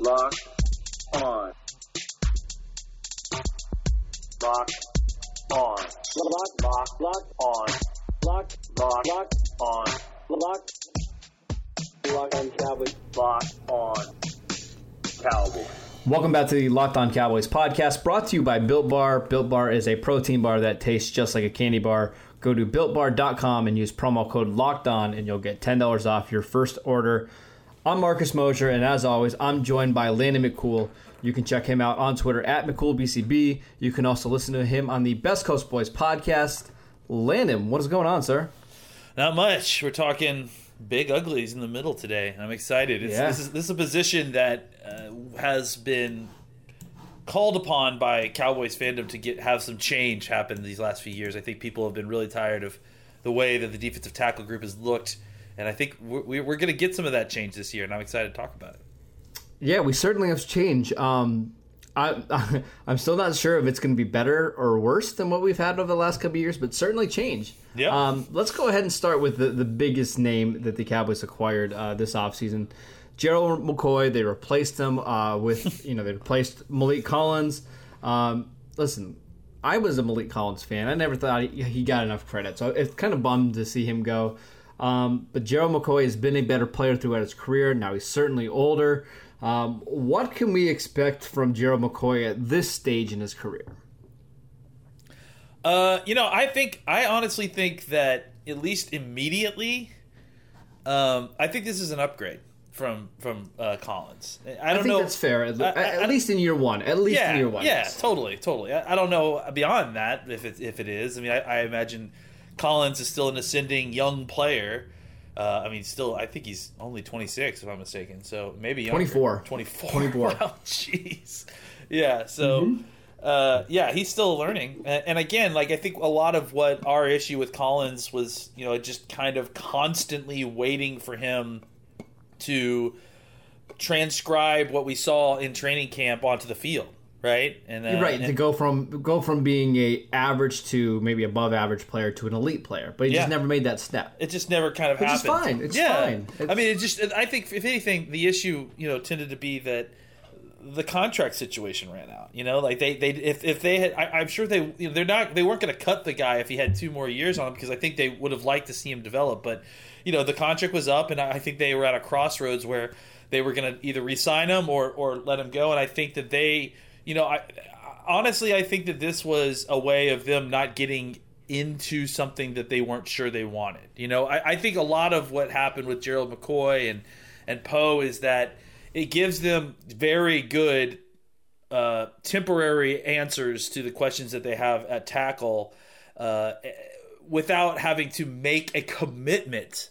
Lock on. Lock on. Lock, lock, lock on. Lock, lock, lock on. Lock, lock on Cowboys. Lock on Cowboys. Welcome back to the Locked On Cowboys podcast, brought to you by Built Bar. Built Bar is a protein bar that tastes just like a candy bar. Go to builtbar.com and use promo code Locked On, and you'll get ten dollars off your first order. I'm Marcus Mosher, and as always, I'm joined by Landon McCool. You can check him out on Twitter at McCoolBCB. You can also listen to him on the Best Coast Boys podcast. Landon, what is going on, sir? Not much. We're talking big uglies in the middle today. I'm excited. It's, Yeah. this, is, this is a position that uh, has been called upon by Cowboys fandom to get have some change happen these last few years. I think people have been really tired of the way that the defensive tackle group has looked, and I think we're, we're going to get some of that change this year. And I'm excited to talk about it. Yeah, we certainly have change. Um, I, I'm still not sure if it's going to be better or worse than what we've had over the last couple of years, but certainly change. Yeah. Um, let's go ahead and start with the, the biggest name that the Cowboys acquired uh, this offseason. Gerald McCoy, they replaced him uh, with, you know, they replaced Maliek Collins. Um, listen, I was a Maliek Collins fan. I never thought he, he got enough credit, so it's kind of bummed to see him go. Um, but Gerald McCoy has been a better player throughout his career. Now he's certainly older. Um, what can we expect from Gerald McCoy at this stage in his career? Uh, you know, I think I honestly think that at least immediately, um, I think this is an upgrade from from uh, Collins. I don't I think know. that's fair, at, I- I- at least in year one. At least yeah, in year one. yeah, yes. totally, totally. I, I don't know beyond that if it if it is. I mean, I, I imagine Collins is still an ascending young player. Uh, I mean, still, I think he's only 26, if I'm mistaken. So maybe younger. 24. 24. 24. Wow, jeez. Yeah. So, Mm-hmm. uh, yeah, he's still learning. And, and again, like I think a lot of what our issue with Collins was, you know, just kind of constantly waiting for him to transcribe what we saw in training camp onto the field, right? And then, You're right and- to go from go from being a average to maybe above average player to an elite player, but he Yeah. just never made that step. it just never kind of Which happened. fine. It's yeah. fine. I mean, it just. I think if anything, the issue you know tended to be that the contract situation ran out. You know, like they they if, if they had, I, I'm sure they you know, they're not they weren't going to cut the guy if he had two more years on him because I think they would have liked to see him develop. But you know, the contract was up, and I I think they were at a crossroads where they were going to either re-sign him or or let him go. And I think that they, you know, I honestly I think that this was a way of them not getting into something that they weren't sure they wanted. You know, I, I think a lot of what happened with Gerald McCoy and and Poe is that it gives them very good uh, temporary answers to the questions that they have at tackle uh, without having to make a commitment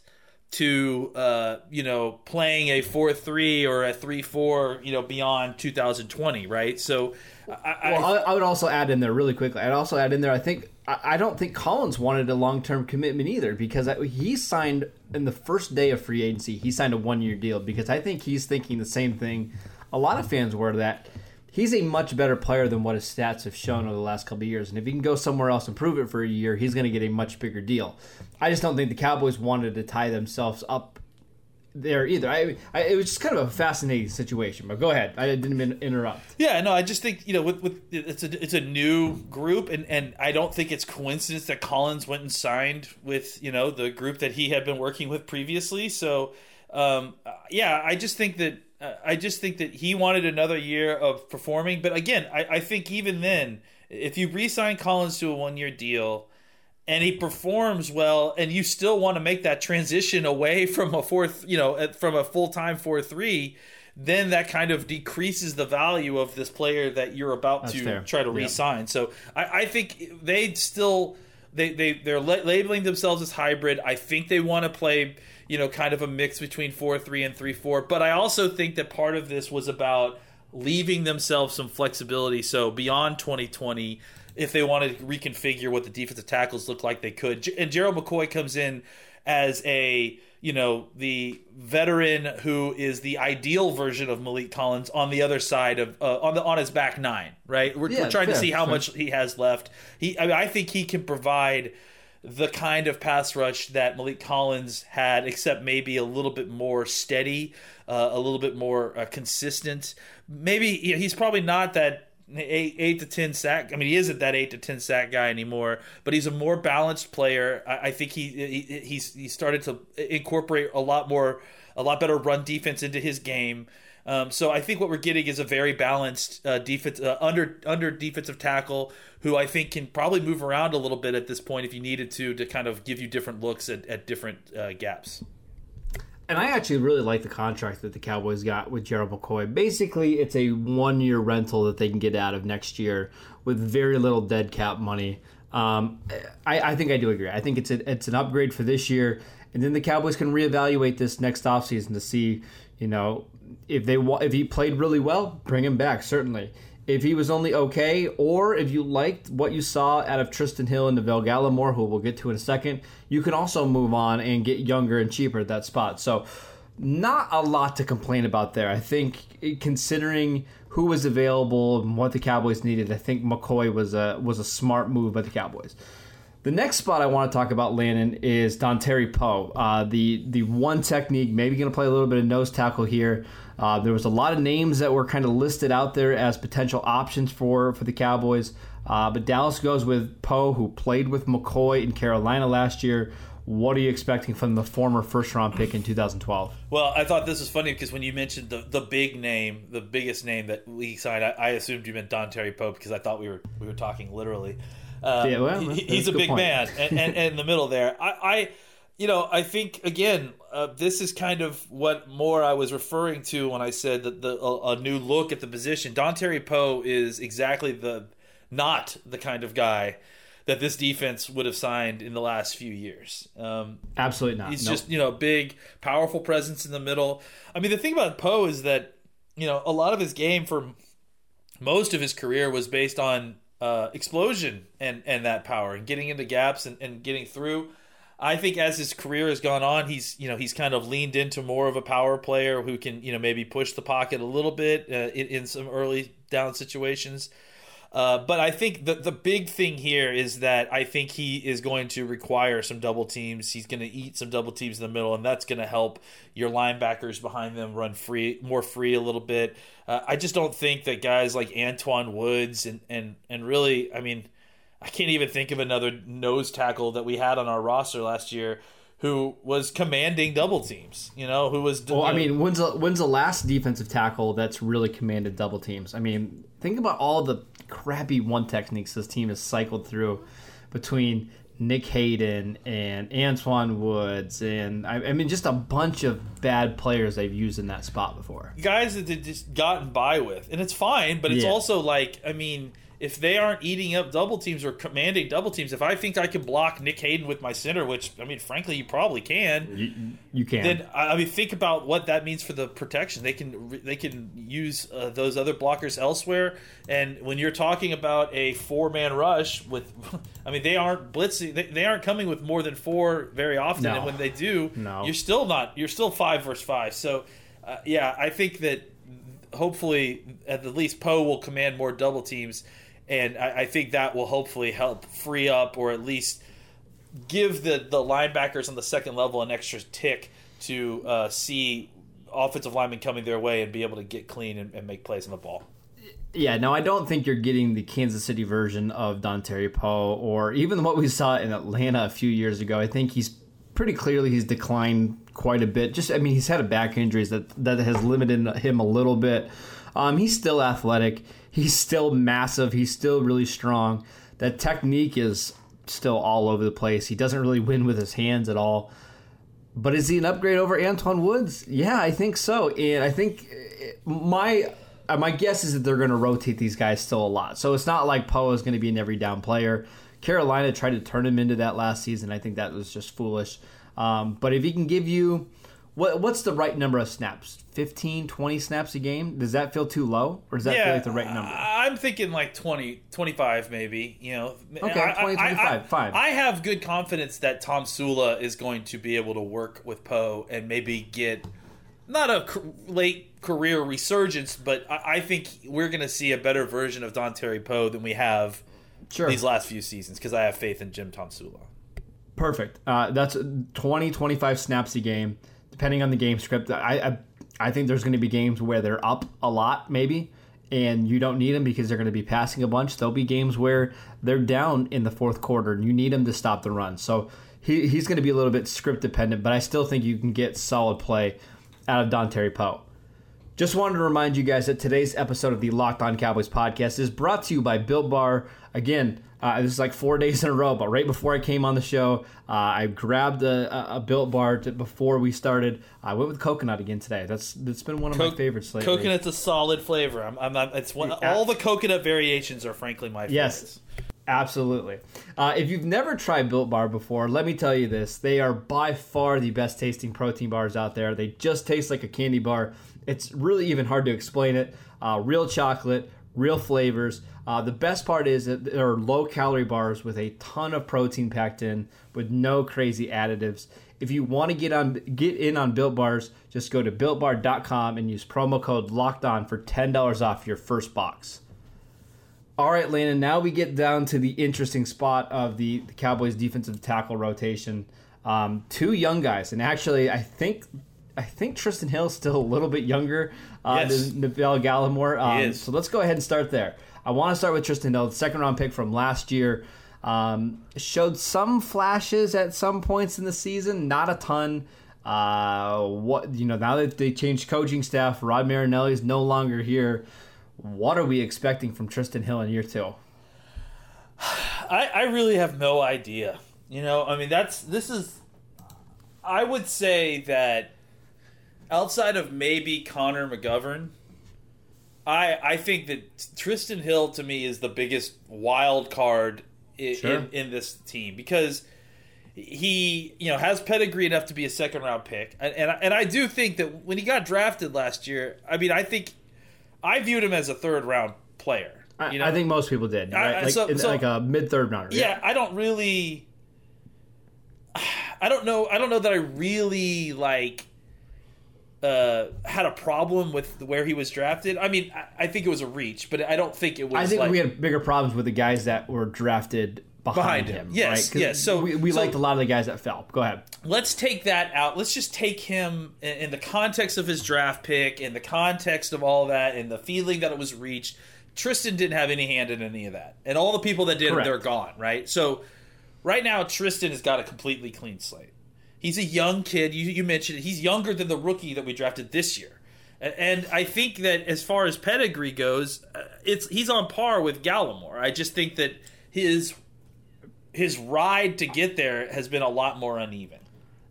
to uh, you know playing a four three or a three four you know beyond 2020 right so I, Well, I, I would also add in there really quickly. I'd also add in there. I think I don't think Collins wanted a long term commitment either because he signed in the first day of free agency. He signed a one year deal because I think he's thinking the same thing. A lot of fans were that he's a much better player than what his stats have shown over the last couple of years. And if he can go somewhere else and prove it for a year, he's going to get a much bigger deal. I just don't think the Cowboys wanted to tie themselves up there either. I, I it was just kind of a fascinating situation. But go ahead. I didn't mean interrupt. Yeah, no, I just think you know, with, with it's a it's a new group, and and I don't think it's coincidence that Collins went and signed with you know the group that he had been working with previously. So, um, yeah, I just think that uh, I just think that he wanted another year of performing. But again, I, I think even then, if you re-sign Collins to a one-year deal. And he performs well, and you still want to make that transition away from a fourth, you know, from a full time four three then that kind of decreases the value of this player that you're about That's to fair. try to Yeah. re-sign. So I, I think they still they they they're labeling themselves as hybrid. I think they want to play you know kind of a mix between four three and three four. But I also think that part of this was about leaving themselves some flexibility. So beyond 2020. If they wanted to reconfigure what the defensive tackles look like, they could. And Gerald McCoy comes in as a you know the veteran who is the ideal version of Maliek Collins on the other side of uh, on the on his back nine, right? We're, Yeah, we're trying to see how fair. much he has left. He, I, mean, I think he can provide the kind of pass rush that Maliek Collins had, except maybe a little bit more steady, uh, a little bit more uh, consistent. Maybe you know, he's probably not that eight, eight to ten sack. I mean, he isn't that eight to ten sack guy anymore, but he's a more balanced player. I, I think he, he he's he started to incorporate a lot more, a lot better run defense into his game. Um, so I think what we're getting is a very balanced uh, defense uh, under under defensive tackle who I think can probably move around a little bit at this point if you needed to to kind of give you different looks at, at different uh, gaps. And I actually really like the contract that the Cowboys got with Gerald McCoy. Basically, it's a one year rental that they can get out of next year with very little dead cap money. Um, I, I, think I do agree. I think it's a, it's an upgrade for this year, and then the Cowboys can reevaluate this next offseason to see, you know, if they if he played really well, bring him back certainly. If he was only okay, or if you liked what you saw out of Trysten Hill and Neville Gallimore, who we'll get to in a second, you can also move on and get younger and cheaper at that spot. So, not a lot to complain about there. I think eh, considering who was available and what the Cowboys needed, I think McCoy was a was a smart move by the Cowboys. The next spot I want to talk about, Landon, is Dontari Poe. Uh, the the one technique, maybe going to play a little bit of nose tackle here. Uh, there was a lot of names that were kind of listed out there as potential options for for the Cowboys, uh, but Dallas goes with Poe, who played with McCoy in Carolina last year. What are you expecting from the former first round pick in 2012? Well, I thought this was funny because when you mentioned the, the big name, the biggest name that we signed, I, I assumed you meant Dontari Poe because I thought we were we were talking literally. Um, yeah, well, he, he's a, big point. man, and, and, and, in the middle there, I, I, you know, I think again, uh, this is kind of what more I was referring to when I said that the a, a new look at the position. Dontari Poe is exactly the not the kind of guy that this defense would have signed in the last few years. Um, Absolutely not. He's nope. just you know big, powerful presence in the middle. I mean, the thing about Poe is that you know a lot of his game for most of his career was based on uh, explosion and and that power and getting into gaps and, and getting through. I think as his career has gone on, he's you know he's kind of leaned into more of a power player who can you know maybe push the pocket a little bit uh, in, in, some early down situations. Uh, but I think the the big thing here is that I think he is going to require some double teams. He's going to eat some double teams in the middle, and that's going to help your linebackers behind them run free, more free a little bit. Uh, I just don't think that guys like Antwaun Woods and and and really, I mean, I can't even think of another nose tackle that we had on our roster last year who was commanding double teams. You know, who was. Well, I mean, when's the, when's the last defensive tackle that's really commanded double teams? I mean, think about all the crappy one techniques this team has cycled through between Nick Hayden and Antwaun Woods, and I, I, mean, just a bunch of bad players they've used in that spot before. Guys that they just gotten by with, and it's fine, but it's yeah. also like, I mean, if they aren't eating up double teams or commanding double teams, if I think I can block Nick Hayden with my center, which I mean, frankly, you probably can. You, you can. Then I mean, think about what that means for the protection. They can they can use uh, those other blockers elsewhere. And when you're talking about a four man rush with, I mean, they aren't blitzing. They, they aren't coming with more than four very often. No. And when they do, no. you're still not. You're still five versus five. So, uh, yeah, I think that hopefully at the least Poe will command more double teams and I, I think that will hopefully help free up or at least give the the linebackers on the second level an extra tick to uh, see offensive linemen coming their way and be able to get clean and, and, make plays on the ball. Yeah, no, I don't think you're getting the Kansas City version of Dontari Poe or even what we saw in Atlanta a few years ago. I think he's pretty clearly he's declined quite a bit. Just I mean, he's had a back injuries that that has limited him a little bit. Um, he's still athletic. He's still massive. He's still really strong. That technique is still all over the place. He doesn't really win with his hands at all. But is he an upgrade over Antwaun Woods? Yeah, I think so. And I think eh, my uh, my guess is that they're going to rotate these guys still a lot. So it's not like Poe is going to be an every down player. Carolina tried to turn him into that last season. I think that was just foolish. Um, but if he can give you what what's the right number of snaps? 15, 20 snaps a game? Does that feel too low, or does that yeah, feel like the right number? I'm thinking like 20, 25 maybe. You know, okay, I, 20, 25, I, I, fine. I have good confidence that Tomsula is going to be able to work with Poe and maybe get not a late career resurgence, but I, think we're going to see a better version of Dontari Poe than we have sure. these last few seasons because I have faith in Jim Tomsula. Perfect. Uh, that's 20, 25 snaps a game, depending on the game script. I I, I think there's going to be games where they're up a lot, maybe, and you don't need them because they're going to be passing a bunch. There'll be games where they're down in the fourth quarter and you need them to stop the run. So he, he's going to be a little bit script dependent, but I still think you can get solid play out of Dontari Poe. Just wanted to remind you guys that today's episode of the Locked On Cowboys podcast is brought to you by Built Bar. Again, uh, this is like four days in a row, but right before I came on the show, uh, I grabbed a, a Built Bar to, before we started. I went with coconut again today. That's that's been one of Co- my favorites lately. Coconut's a solid flavor. I'm, I'm not. It's one. All the coconut variations are frankly my favorites. Yes. Absolutely. Uh, if you've never tried Built Bar before, let me tell you this. They are by far the best tasting protein bars out there. They just taste like a candy bar. It's really even hard to explain it. Uh, real chocolate, real flavors. Uh, the best part is that they're low calorie bars with a ton of protein packed in with no crazy additives. If you want to get on get in on Built Bars, just go to builtbar.com and use promo code locked on for $10 off your first box. All right, Landon. Now we get down to the interesting spot of the, the Cowboys' defensive tackle rotation. Um, two young guys, and actually, I think I think Trysten Hill is still a little bit younger uh, Yes. than Neville Gallimore. Um. So let's go ahead and start there. I want to start with Trysten Hill, the second round pick from last year. Um, showed some flashes at some points in the season, not a ton. Uh, what you know now that they changed coaching staff, Rod Marinelli is no longer here. What are we expecting from Trysten Hill in year two? I, I really have no idea. You know, I mean, that's this is. I would say that outside of maybe Connor McGovern, I I think that Trysten Hill to me is the biggest wild card in, Sure. in, in this team because he you know has pedigree enough to be a second round pick, and and I, and I do think that when he got drafted last year, I mean, I think I viewed him as a third round player. I, You know? I think most people did, I- right? I- like, so- in- so- like a mid third rounder. yeah, I don't really. I don't know. I don't know that I really like uh, had a problem with where he was drafted. I mean, I, I think it was a reach, but I don't think it was. I think like, we had bigger problems with the guys that were drafted behind, Behind him. Yes, right? yes. So- we, we so- liked a lot of the guys that fell. Go ahead. let's take that out. Let's just take him in, in the context of his draft pick, in the context of all that, and the feeling that it was reached. Trysten didn't have any hand in any of that, and all the people that did, Correct. they're gone. Right. So right now, Trysten has got a completely clean slate. He's a young kid. You, you mentioned it. He's younger than the rookie that we drafted this year. And I think that as far as pedigree goes, uh, it's he's on par with Gallimore. I just think that his his ride to get there has been a lot more uneven.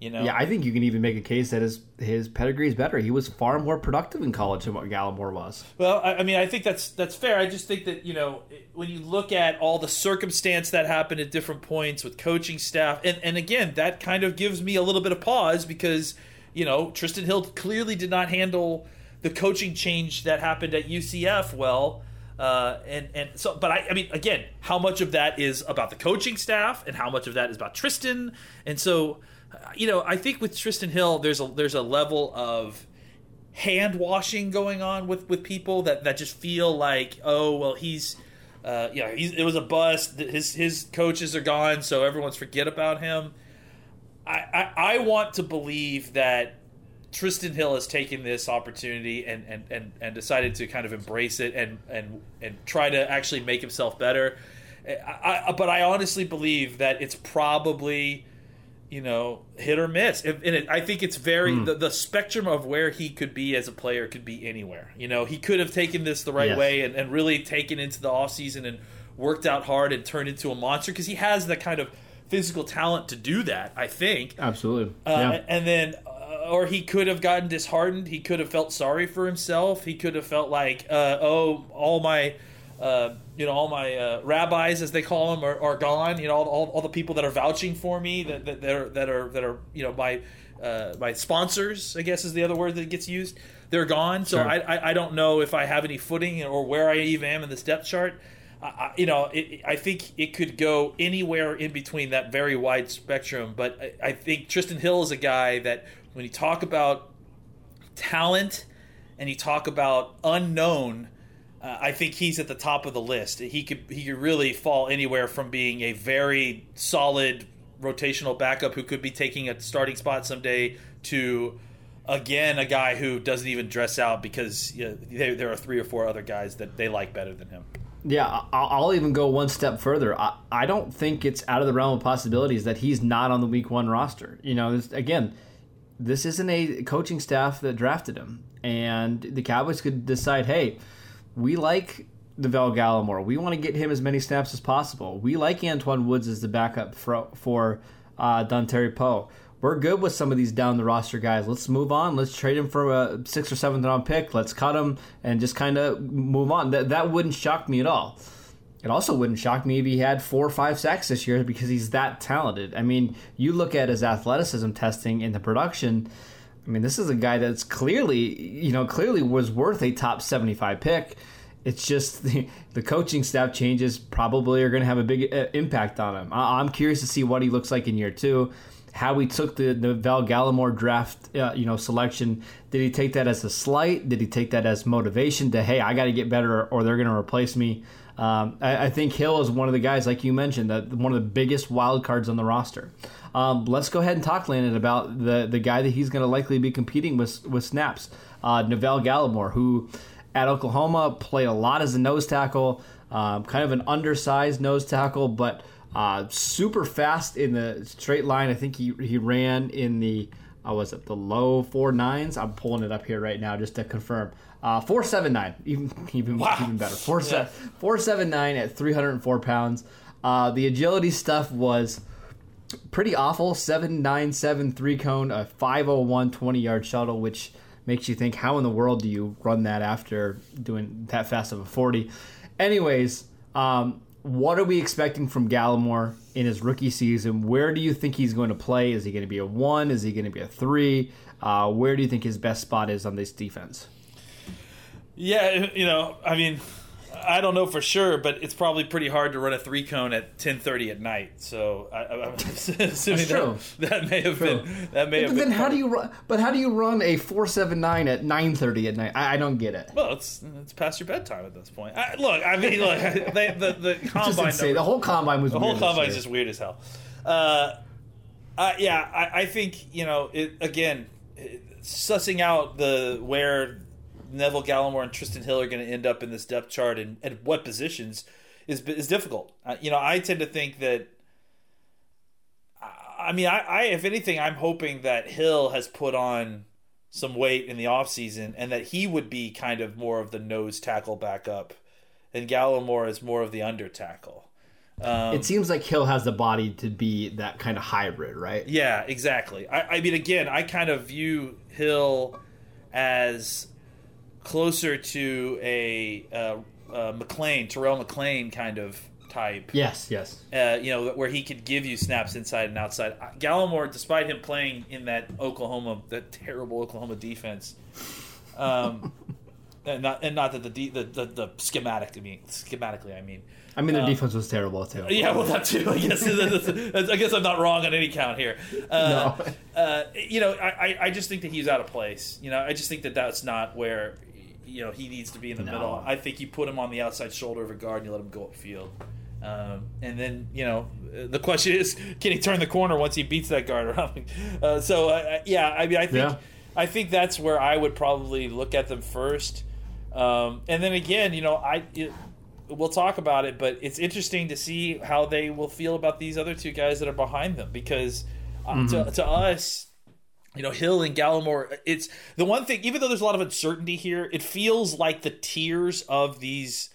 You know, Yeah, I think you can even make a case that his his pedigree is better. He was far more productive in college than what Gallimore was. Well, I, I mean, I think that's that's fair. I just think that you know when you look at all the circumstance that happened at different points with coaching staff, and and again, that kind of gives me a little bit of pause because you know Trysten Hill clearly did not handle the coaching change that happened at UCF well. Uh, and and so, but I, I mean, again, how much of that is about the coaching staff, and how much of that is about Trysten? And so, you know, I think with Trysten Hill, there's a there's a level of hand washing going on with with people that that just feel like oh well he's uh know he's, it was a bust. His his coaches are gone so everyone's forget about him. I, I i want to believe that Trysten hill has taken this opportunity and and and, and decided to kind of embrace it and and and try to actually make himself better. I, I, but i honestly believe that it's probably you know, hit or miss. And it, I think it's very the, the spectrum of where he could be as a player could be anywhere. You know, he could have taken this the right Yes. way and, and really taken into the offseason and worked out hard and turned into a monster because he has the kind of physical talent to do that. I think. Absolutely. Uh, yeah. And then, uh, or he could have gotten disheartened. He could have felt sorry for himself. He could have felt like, uh, oh, all my, uh, you know, all my uh, rabbis, as they call them, are, are gone. You know, all, all, all the people that are vouching for me, that that, that are that are that are you know my uh, my sponsors, I guess is the other word that gets used. They're gone. So Sure. I, I I don't know if I have any footing or where I even am in this depth chart. I, I, you know, it, I think it could go anywhere in between that very wide spectrum. But I, I think Trysten Hill is a guy that when you talk about talent and you talk about unknown, uh, I think he's at the top of the list. He could he could really fall anywhere from being a very solid rotational backup who could be taking a starting spot someday to again a guy who doesn't even dress out because you know, there, there are three or four other guys that they like better than him. Yeah, I'll even go one step further. I, don't think it's out of the realm of possibilities that he's not on the week one roster. You know, again, this isn't a coaching staff that drafted him. And the Cowboys could decide, hey, we like Vel Gallimore. We want to get him as many snaps as possible. We like Antwaun Woods as the backup for, for uh, Dontari Poe. We're good with some of these down the roster guys. Let's move on. Let's trade him for a sixth or seventh round pick. Let's cut him and just kind of move on. That that wouldn't shock me at all. It also wouldn't shock me if he had four or five sacks this year because he's that talented. I mean, you look at his athleticism testing and the production. I mean, this is a guy that's clearly, you know, clearly was worth a top 75 pick. It's just the, the coaching staff changes probably are going to have a big uh, impact on him. I, I'm curious to see what he looks like in year two. How he took the, the Val Gallimore draft, uh, you know, selection. Did he take that as a slight? Did he take that as motivation to, hey, I got to get better or they're going to replace me? Um, I, I, think Hill is one of the guys, like you mentioned, that one of the biggest wild cards on the roster. Um, let's go ahead and talk, Landon, about the the guy that he's going to likely be competing with with snaps, uh, Neville Gallimore, who at Oklahoma played a lot as a nose tackle, um, kind of an undersized nose tackle, but uh, super fast in the straight line. I think he he ran in the uh, was it the low four nines? I'm pulling it up here right now just to confirm. Uh, four seven nine, even even Wow. even better. Four Yeah. se- four seven nine at 304 pounds. Uh, the agility stuff was pretty awful. Seven nine seven three cone, a 501 20 yard shuttle, which makes you think, how in the world do you run that after doing that fast of a 40? Anyways, um, what are we expecting from Gallimore in his rookie season? Where do you think he's going to play? Is he going to be a one? Is he going to be a three? Uh, where do you think his best spot is on this defense? Yeah, you know, I mean, I don't know for sure, but it's probably pretty hard to run a three cone at ten thirty at night. So I, I- I'm assuming that, that may have True. been that may have But been. then how do you run? But how do you run a four seven nine at nine thirty at night? I, I don't get it. Well, it's it's past your bedtime at this point. I, look, I mean, look, they, the the combine numbers- The whole combine was the whole combine is just weird as hell. Uh, uh, yeah, I, I think you know it again. It, sussing out the where Neville Gallimore and Trysten Hill are going to end up in this depth chart and at what positions is is difficult. Uh, you know, I tend to think that. I mean, I, I if anything, I'm hoping that Hill has put on some weight in the offseason and that he would be kind of more of the nose tackle backup, and Gallimore is more of the under tackle. Um, It seems like Hill has the body to be that kind of hybrid, right? Yeah, exactly. I, I mean, again, I kind of view Hill as closer to a uh, uh, McClain, Terrell McClain kind of type. Yes, yes. Uh, you know, where he could give you snaps inside and outside. Gallimore, despite him playing in that Oklahoma, that terrible Oklahoma defense, um, and not and not that the, de- the the the schematic. I mean, schematically, I mean. I mean, their Uh, defense was terrible too. Yeah, well, that too. I guess I guess I'm not wrong on any count here. Uh, uh, you know, I, I- I just think that he's out of place. You know, I just think that that's not where you know he needs to be in the No. middle. I think you put him on the outside shoulder of a guard and you let him go upfield. Um, and then you know the question is, can he turn the corner once he beats that guard around? Uh, so uh, yeah, I mean, I think Yeah. I think that's where I would probably look at them first. Um, and then again, you know, I it, we'll talk about it, but it's interesting to see how they will feel about these other two guys that are behind them because uh, to, to us, you know, Hill and Gallimore, it's the one thing. Even though there's a lot of uncertainty here, it feels like the tiers of these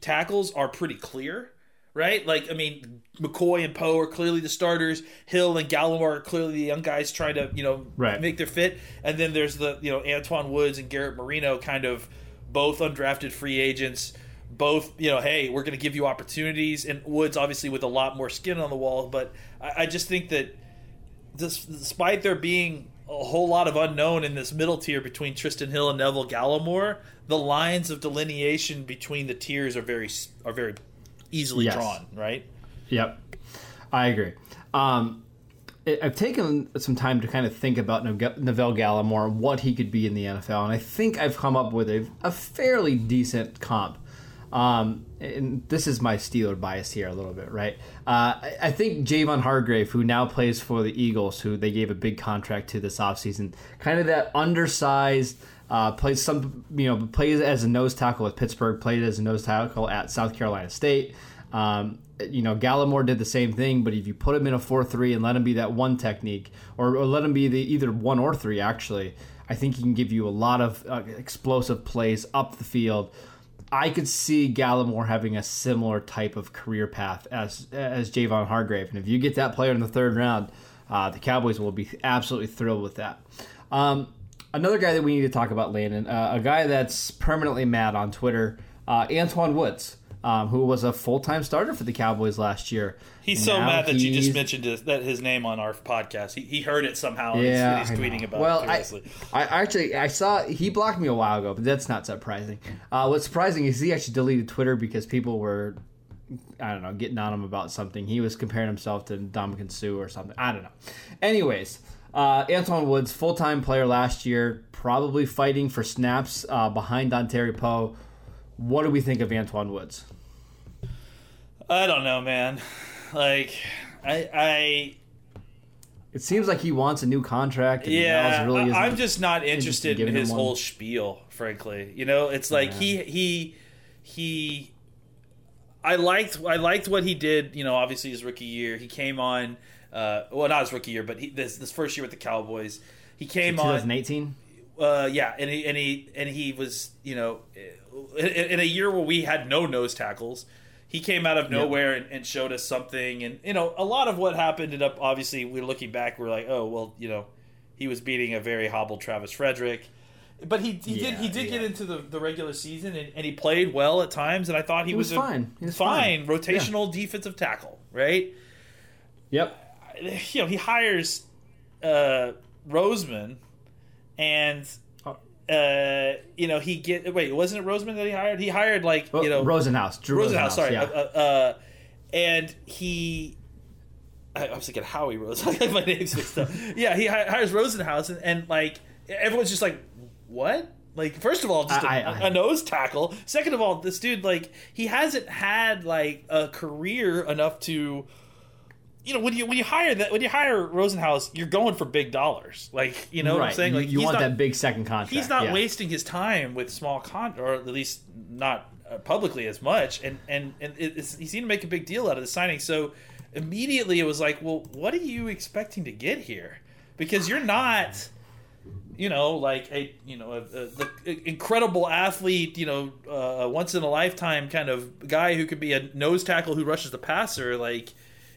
tackles are pretty clear. Right, like I mean, McCoy and Poe are clearly the starters. Hill and Gallimore are clearly the young guys trying to, you know, Right. make their fit. And then there's the, you know, Antwaun Woods and Garrett Marino, kind of both undrafted free agents. Both, you know, hey, we're going to give you opportunities. And Woods, obviously, with a lot more skin on the wall. But I, I just think that this, despite there being a whole lot of unknown in this middle tier between Trysten Hill and Neville Gallimore, the lines of delineation between the tiers are very are very easily Yes. drawn, right? Yep, I agree. Um, I've taken some time to kind of think about Neville Gallimore, what he could be in the NFL, and I think I've come up with a, a fairly decent comp. Um, and this is my Steeler bias here a little bit, right? Uh, I, think Javon Hargrave, who now plays for the Eagles, who they gave a big contract to this offseason, kind of that undersized, uh, plays some, you know, plays as a nose tackle with Pittsburgh, played as a nose tackle at South Carolina State. Um, you know, Gallimore did the same thing, but if you put him in a 4 3 and let him be that one technique, or, or let him be the either one or three, actually, I think he can give you a lot of uh, explosive plays up the field. I could see Gallimore having a similar type of career path as as Javon Hargrave, and if you get that player in the third round, uh, the Cowboys will be absolutely thrilled with that. Um, another guy that we need to talk about, Landon, uh, a guy that's permanently mad on Twitter, uh, Antwaun Woods, um, who was a full time starter for the Cowboys last year. He's so mad that you just mentioned his, that his name on our podcast. He, he heard it somehow. Yeah, he's, he's tweeting about well, it I. I actually I saw he blocked me a while ago, but that's not surprising. Uh, what's surprising is he actually deleted Twitter because people were, I don't know, getting on him about something. He was comparing himself to Ndamukong Suh or something. I don't know. Anyways, uh, Anton Woods, full time player last year, probably fighting for snaps uh, behind Terry Poe. What do we think of Antwaun Woods? I don't know, man. Like, I, I It seems like he wants a new contract. And yeah, really I, am just not interested in his whole spiel. Frankly, you know, it's like he he he. I liked I liked what he did. You know, obviously his rookie year, he came on. Uh, well, not his rookie year, but he, this this first year with the Cowboys, he came on. 2018. Uh, yeah, and he and he and he was you know in, in a year where we had no nose tackles, he came out of nowhere and, and showed us something. And you know, a lot of what happened ended up obviously we're looking back, we're like, oh well, you know, he was beating a very hobbled Travis Frederick. But he, he did he Yeah, did get into the, the regular season and, and he played well at times and I thought he, was a fine. He was fine, fine. rotational defensive tackle, right? Yep. you know, he hires uh, Roseman, and. Uh, you know he get wait wasn't it Roseman that he hired? He hired like you know Rosenhaus. Drew Rosenhaus, sorry, yeah. uh, uh, uh, and he. I, I was thinking Howie Rose. I got my names mixed up. Yeah, he hi- hires Rosenhaus, and, and like everyone's just like, "What?" Like, first of all, just a I- I- a nose tackle. Second of all, this dude like he hasn't had like a career enough to you know when you when you hire that when you hire Rosenhaus, you're going for big dollars. Like you know what I'm saying? You- Like you want not, that big second contract. He's not yeah. wasting his time with small con, or at least not uh, publicly as much. And and and it's, he seemed to make a big deal out of the signing. So immediately it was like, well, what are you expecting to get here? Because you're not. You know, like a you know a, a, the incredible athlete, you know, uh, once in a lifetime kind of guy who could be a nose tackle who rushes the passer. Like,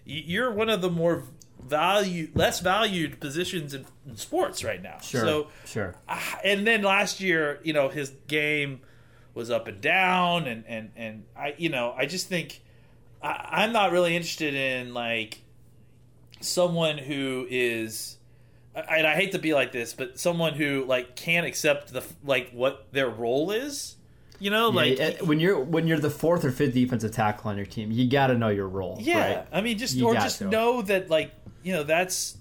you're one of the more value less valued positions in, in sports right now. Sure. So sure. Ah, and then last year, you know, his game was up and down, and and and I, you know, I just think I, I'm not really interested in like someone who is. And I hate to be like this, but someone who like can't accept the like what their role is, you know, like Yeah, when you're when you're the fourth or fifth defensive tackle on your team, you got to know your role. Yeah, right? I mean, just You or just to. know that, like, you know, that's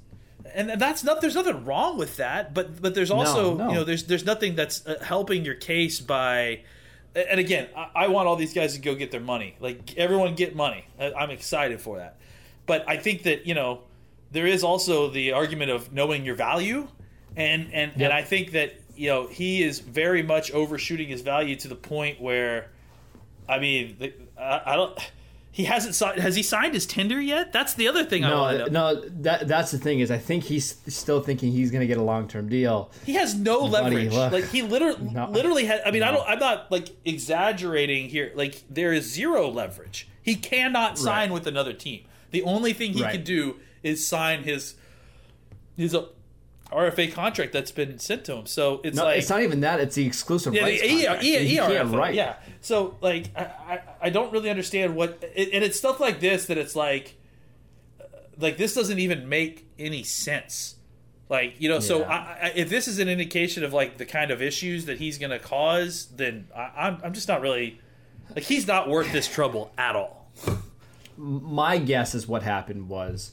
and that's not. There's nothing wrong with that, but but there's also no. you know there's there's nothing that's uh, helping your case by. And again, I, I want all these guys to go get their money. Like everyone get money. I, I'm excited for that, but I think that you know there is also the argument of knowing your value, and and Yep. and I think that you know he is very much overshooting his value to the point where I mean, the, I, I don't. He hasn't signed. Has he signed his tender yet? That's the other thing I want to No, know. no, that that's the thing is I think he's still thinking he's going to get a long term deal. He has no leverage. look. like he literally, No. literally has. I mean, I don't. I'm not like exaggerating here. Like there is zero leverage. He cannot sign Right. with another team. The only thing he Right. can do is sign his his RFA contract that's been sent to him. So it's No, like it's not even that; it's the exclusive Yeah, rights He can't ERFA, write. Yeah. So like, I, I, I don't really understand what, it, and it's stuff like this that it's like, uh, like this doesn't even make any sense. Like you know, so I, I, if this is an indication of like the kind of issues that he's going to cause, then I, I'm I'm just not really like he's not worth this trouble at all. my guess is what happened was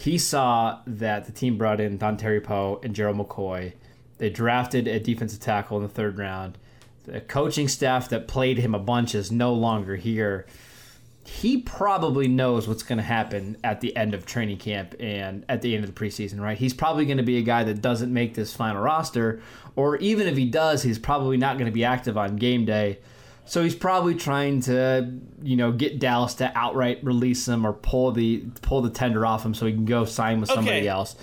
he saw that the team brought in Dontari Poe and Gerald McCoy. They drafted a defensive tackle in the third round. the coaching staff that played him a bunch is no longer here. He probably knows what's going to happen at the end of training camp and at the end of the preseason, right? He's probably going to be a guy that doesn't make this final roster, or even if he does, he's probably not going to be active on game day. So he's probably trying to, you know, get Dallas to outright release him or pull the pull the tender off him so he can go sign with somebody Okay. else.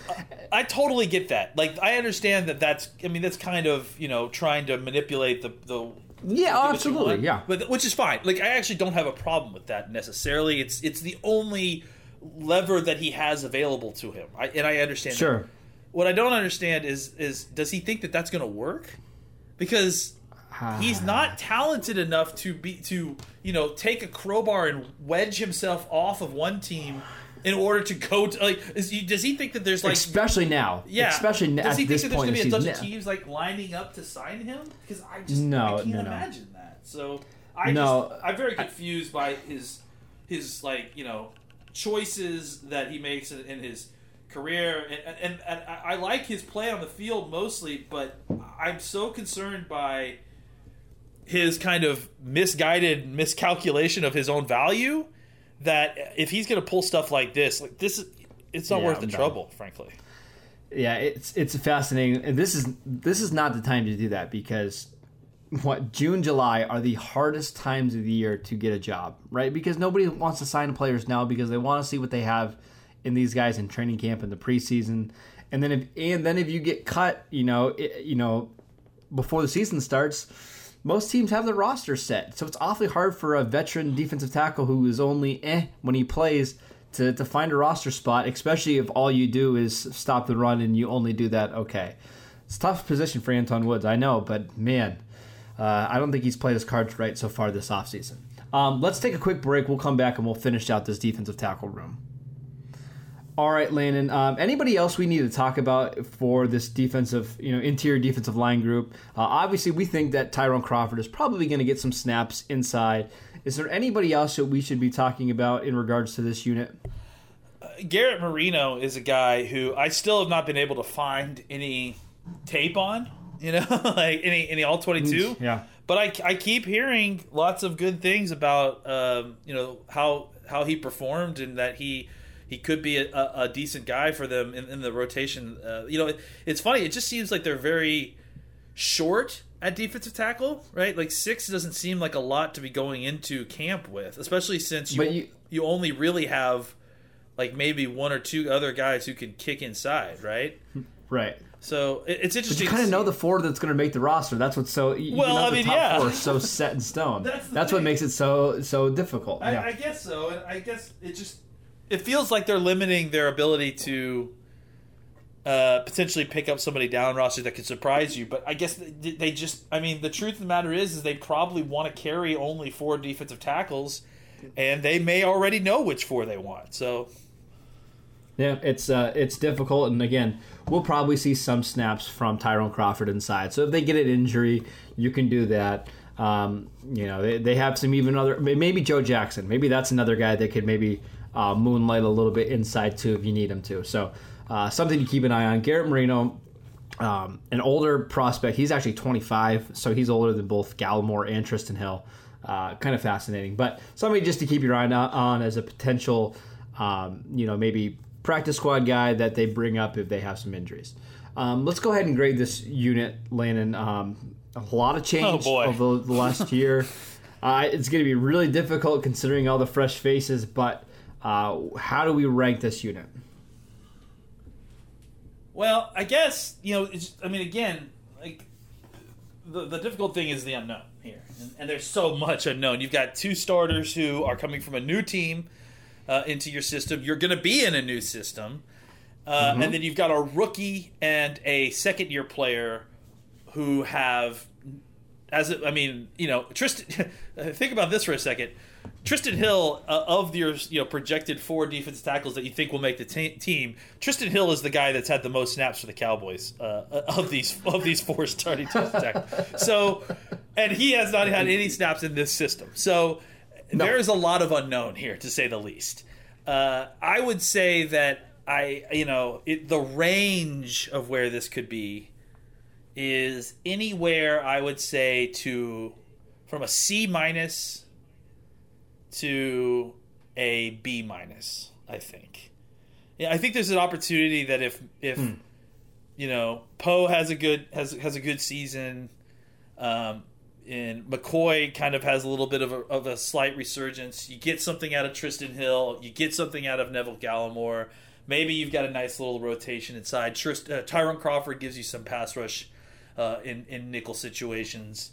I totally get that. Like, I understand that. That's. I mean, that's kind of you know trying to manipulate the the. Yeah, absolutely, yeah. But which is fine. Like, I actually don't have a problem with that necessarily. It's it's the only lever that he has available to him, I, and I understand. that. Sure. What I don't understand is is does he think that that's going to work? Because he's not talented enough to be to you know take a crowbar and wedge himself off of one team in order to go to like is he, does he think that there's like especially now. yeah. Especially does at he this think that there's gonna be a bunch of teams like lining up to sign him? Because I just No, I can't no, no. imagine that. So I No, just I'm very confused by his his like you know choices that he makes in, in his career. And, and, and I I like his play on the field mostly but I'm so concerned by his kind of misguided miscalculation of his own value that if he's going to pull stuff like this like this it's not Yeah, worth the no. trouble frankly Yeah, it's it's fascinating, and this is this is not the time to do that because what June, July are the hardest times of the year to get a job, right? Because nobody wants to sign players now because they want to see what they have in these guys in training camp in the preseason, and then if and then if you get cut, you know, it, you know, before the season starts. Most teams have their roster set, so it's awfully hard for a veteran defensive tackle who is only eh when he plays to, to find a roster spot, especially if all you do is stop the run and you only do that okay. It's tough position for Anton Woods, I know, but man, uh, I don't think he's played his cards right so far this offseason. Um, let's take a quick break. We'll come back and we'll finish out this defensive tackle room. All right, Landon. Um, anybody else we need to talk about for this defensive, you know, interior defensive line group? Uh, obviously, we think that Tyrone Crawford is probably going to get some snaps inside. Is there anybody else that we should be talking about in regards to this unit? Garrett Marino is a guy who I still have not been able to find any tape on, you know, like any any all twenty two. Yeah. But I, I keep hearing lots of good things about um, you know how how he performed and that he he could be a, a, a decent guy for them in, in the rotation. Uh, you know, it, it's funny. It just seems like they're very short at defensive tackle, right? Like six doesn't seem like a lot to be going into camp with, especially since you you, you- only really have like maybe one or two other guys who can kick inside, right? Right. So it, it's But interesting. you kind of know the four that's going to make the roster. That's what's so. Well, I the mean, top yeah. four so set in stone. That's That's, what makes it so so difficult. I, yeah. I guess so. And I guess it just it feels like they're limiting their ability to uh, potentially pick up somebody down roster that could surprise you. But I guess they, just I mean the truth of the matter is is they probably want to carry only four defensive tackles, and they may already know which four they want. So Yeah, it's uh, it's difficult, and again, we'll probably see some snaps from Tyrone Crawford inside. So if they get an injury, you can do that. Um, you know, they, they have some even other maybe Joe Jackson. Maybe that's another guy that could maybe uh, moonlight a little bit inside too if you need him to. So uh, something to keep an eye on. Garrett Marino, um, an older prospect. He's actually 25, so he's older than both Gallimore and Trysten Hill. Uh, kind of fascinating, but somebody just to keep your eye on, as a potential, um, you know, maybe practice squad guy that they bring up if they have some injuries. Um, let's go ahead and grade this unit, Landon. Um, a lot of change Oh, over the last year. Uh, it's going to be really difficult considering all the fresh faces, but uh, how do we rank this unit? Well, I guess you know. It's, I mean, again, like the the difficult thing is the unknown here, and, and there's so much unknown. You've got two starters who are coming from a new team uh, into your system. You're going to be in a new system, uh, and then you've got a rookie and a second year player who have, as I mean, you know, Trysten. think about this for a second. Trysten Hill, uh, of your you know projected four defensive tackles that you think will make the te- team, Trysten Hill is the guy that's had the most snaps for the Cowboys uh, of these of these four starting defensive tackles. So, and he has not had any snaps in this system. So, there is a lot of unknown here, to say the least. Uh, I would say that I, you know, it, the range of where this could be is anywhere I would say to from a C minus to a B minus. I think. Yeah, I think there's an opportunity that if if Hmm. you know Poe has a good has has a good season, um, and McCoy kind of has a little bit of a, of a slight resurgence. You get something out of Trysten Hill. You get something out of Neville Gallimore. Maybe you've got a nice little rotation inside. Trist, uh, Tyrone Crawford gives you some pass rush uh, in in nickel situations.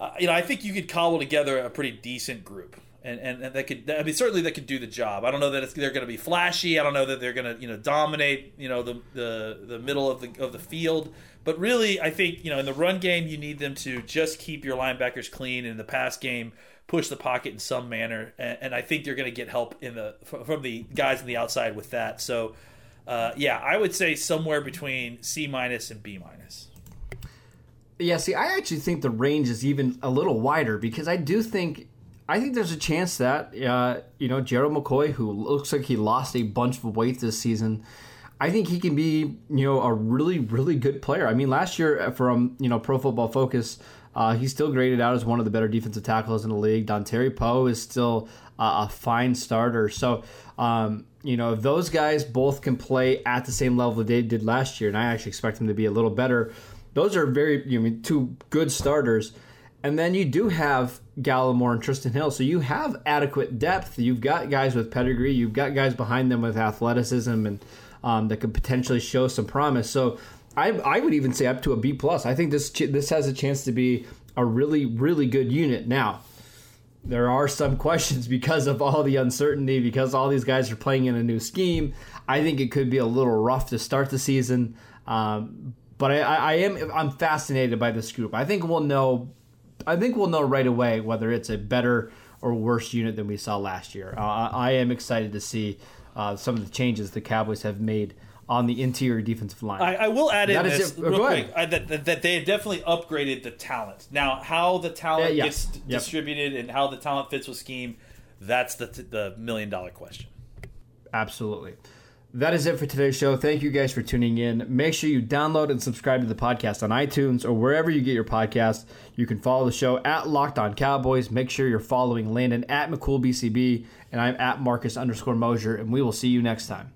Uh, you know, I think you could cobble together a pretty decent group, and, and, and that could. I mean, certainly that could do the job. I don't know that they're going to be flashy. I don't know that they're going to you know dominate you know the, the the middle of the of the field. But really, I think you know in the run game you need them to just keep your linebackers clean. In the pass game, push the pocket in some manner, and, and I think they're going to get help in the from the guys on the outside with that. So. Uh, yeah, I would say somewhere between C minus and B minus. Yeah, see, I actually think the range is even a little wider because I do think I think there's a chance that uh, you know Gerald McCoy, who looks like he lost a bunch of weight this season, I think he can be you know a really really good player. I mean, last year from you know Pro Football Focus, uh, he's still graded out as one of the better defensive tackles in the league. Dontari Poe is still uh, a fine starter. So. Um, you know, those guys both can play at the same level that they did last year, and I actually expect them to be a little better, those are very, you know, two good starters. And then you do have Gallimore and Trysten Hill. So you have adequate depth. You've got guys with pedigree. You've got guys behind them with athleticism and um, that could potentially show some promise. So I, I would even say up to a B plus. I think this this has a chance to be a really really good unit. Now, there are some questions because of all the uncertainty, because all these guys are playing in a new scheme. I think it could be a little rough to start the season. Um, but I, I am I'm fascinated by this group. I think we'll know. I think we'll know right away whether it's a better or worse unit than we saw last year. Uh, I am excited to see uh, some of the changes the Cowboys have made on the interior defensive line. I, I will add in this it. Real go quick. I, that, that, that they have definitely upgraded the talent. Now, how the talent Yeah, yeah. gets Yep. distributed and how the talent fits with scheme, that's the the million dollar question. Absolutely. That is it for today's show. Thank you guys for tuning in. Make sure you download and subscribe to the podcast on iTunes or wherever you get your podcast. You can follow the show at Locked On Cowboys. Make sure you're following Landon at McCoolBCB, and I'm at Marcus underscore Mosher, and we will see you next time.